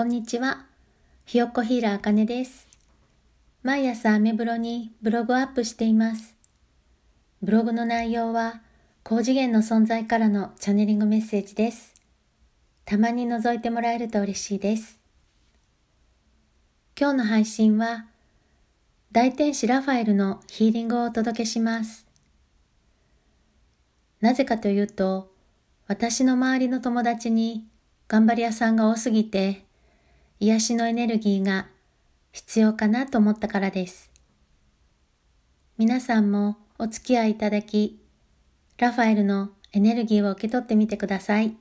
こんにちは。ひよっこヒーラーあかねです。毎朝アメブロにブログをアップしています。ブログの内容は高次元の存在からのチャネリングメッセージです。たまに覗いてもらえると嬉しいです。今日の配信は大天使ラファエルのヒーリングをお届けします。なぜかというと、私の周りの友達に頑張り屋さんが多すぎて、癒しのエネルギーが必要かなと思ったからです。皆さんもお付き合いいただき、ラファエルのエネルギーを受け取ってみてください。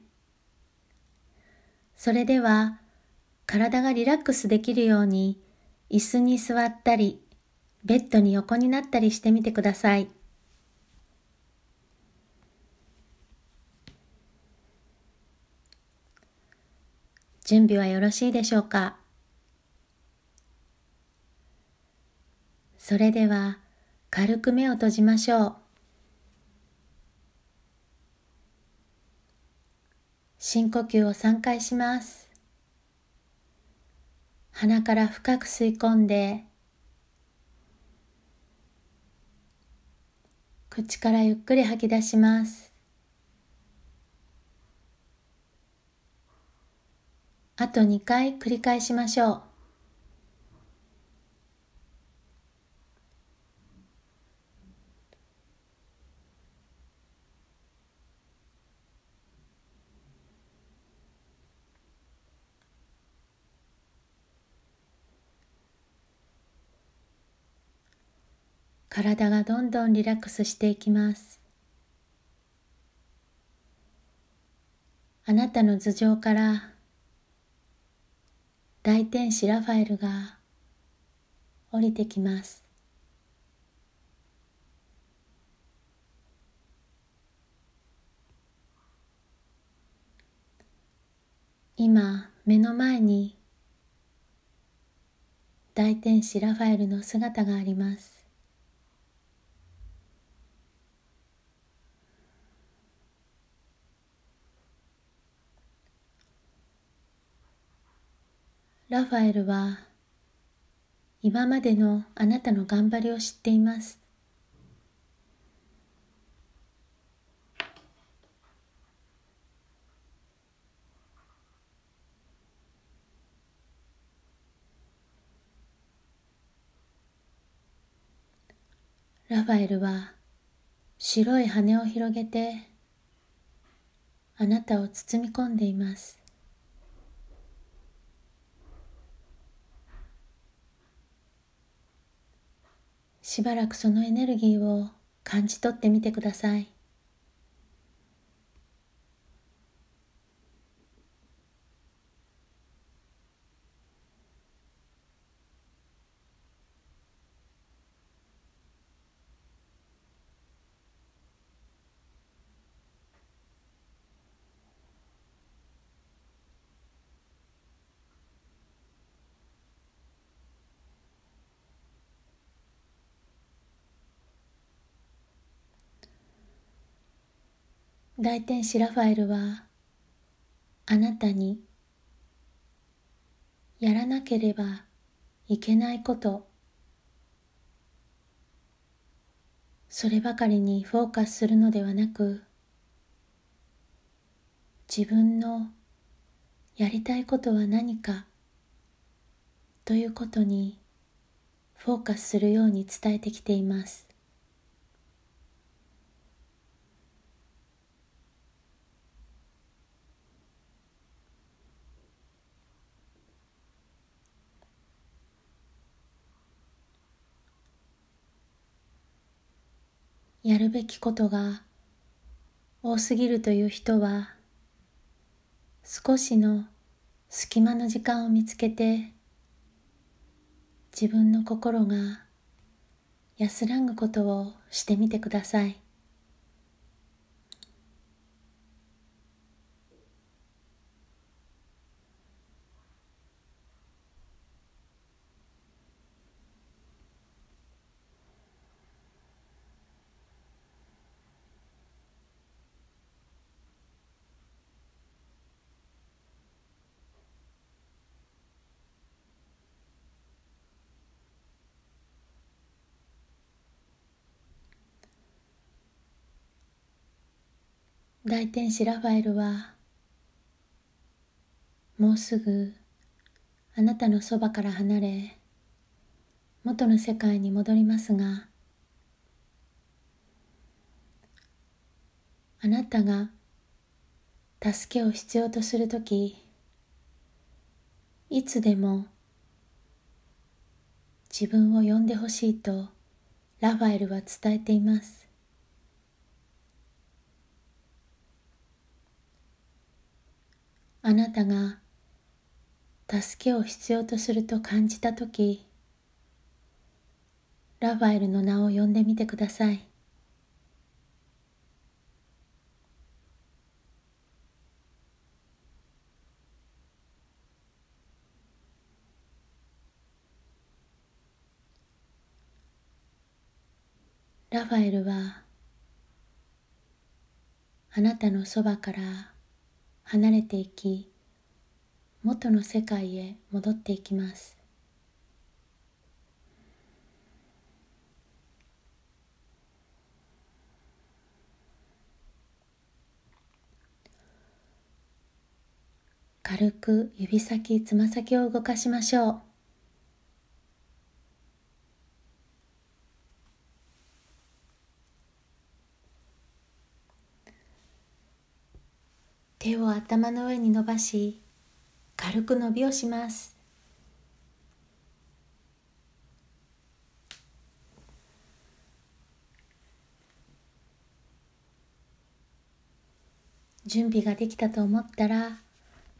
それでは、体がリラックスできるように、椅子に座ったり、ベッドに横になったりしてみてください。準備はよろしいでしょうか？それでは軽く目を閉じましょう。深呼吸を3回します。鼻から深く吸い込んで口からゆっくり吐き出しますあと2回繰り返しましょう。体がどんどんリラックスしていきます。あなたの頭上から大天使ラファエルが降りてきます。今目の前に大天使ラファエルの姿があります。ラファエルは今までのあなたの頑張りを知っています。ラファエルは白い羽を広げてあなたを包み込んでいます。しばらくそのエネルギーを感じ取ってみてください。大天使ラファエルはあなたにやらなければいけないこと。そればかりにフォーカスするのではなく自分のやりたいことは何かということにフォーカスするように伝えてきています。やるべきことが多すぎるという人は少しの隙間の時間を見つけて自分の心が安らぐことをしてみてください。大天使ラファエルはもうすぐあなたのそばから離れ元の世界に戻りますがあなたが助けを必要とするときいつでも自分を呼んでほしいとラファエルは伝えています。あなたが助けを必要とすると感じたときラファエルの名を呼んでみてください。ラファエルはあなたのそばから離れていき元の世界へ戻っていきます。軽く指先つま先を動かしましょう。手を頭の上に伸ばし軽く伸びをします。準備ができたと思ったら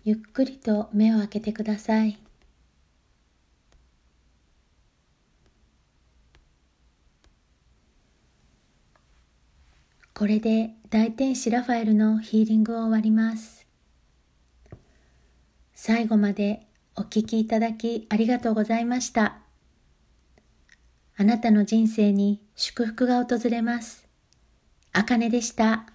ゆっくりと目を開けてください。これで大天使ラファエルのヒーリングを終わります。最後までお聴きいただきありがとうございました。あなたの人生に祝福が訪れます。あかねでした。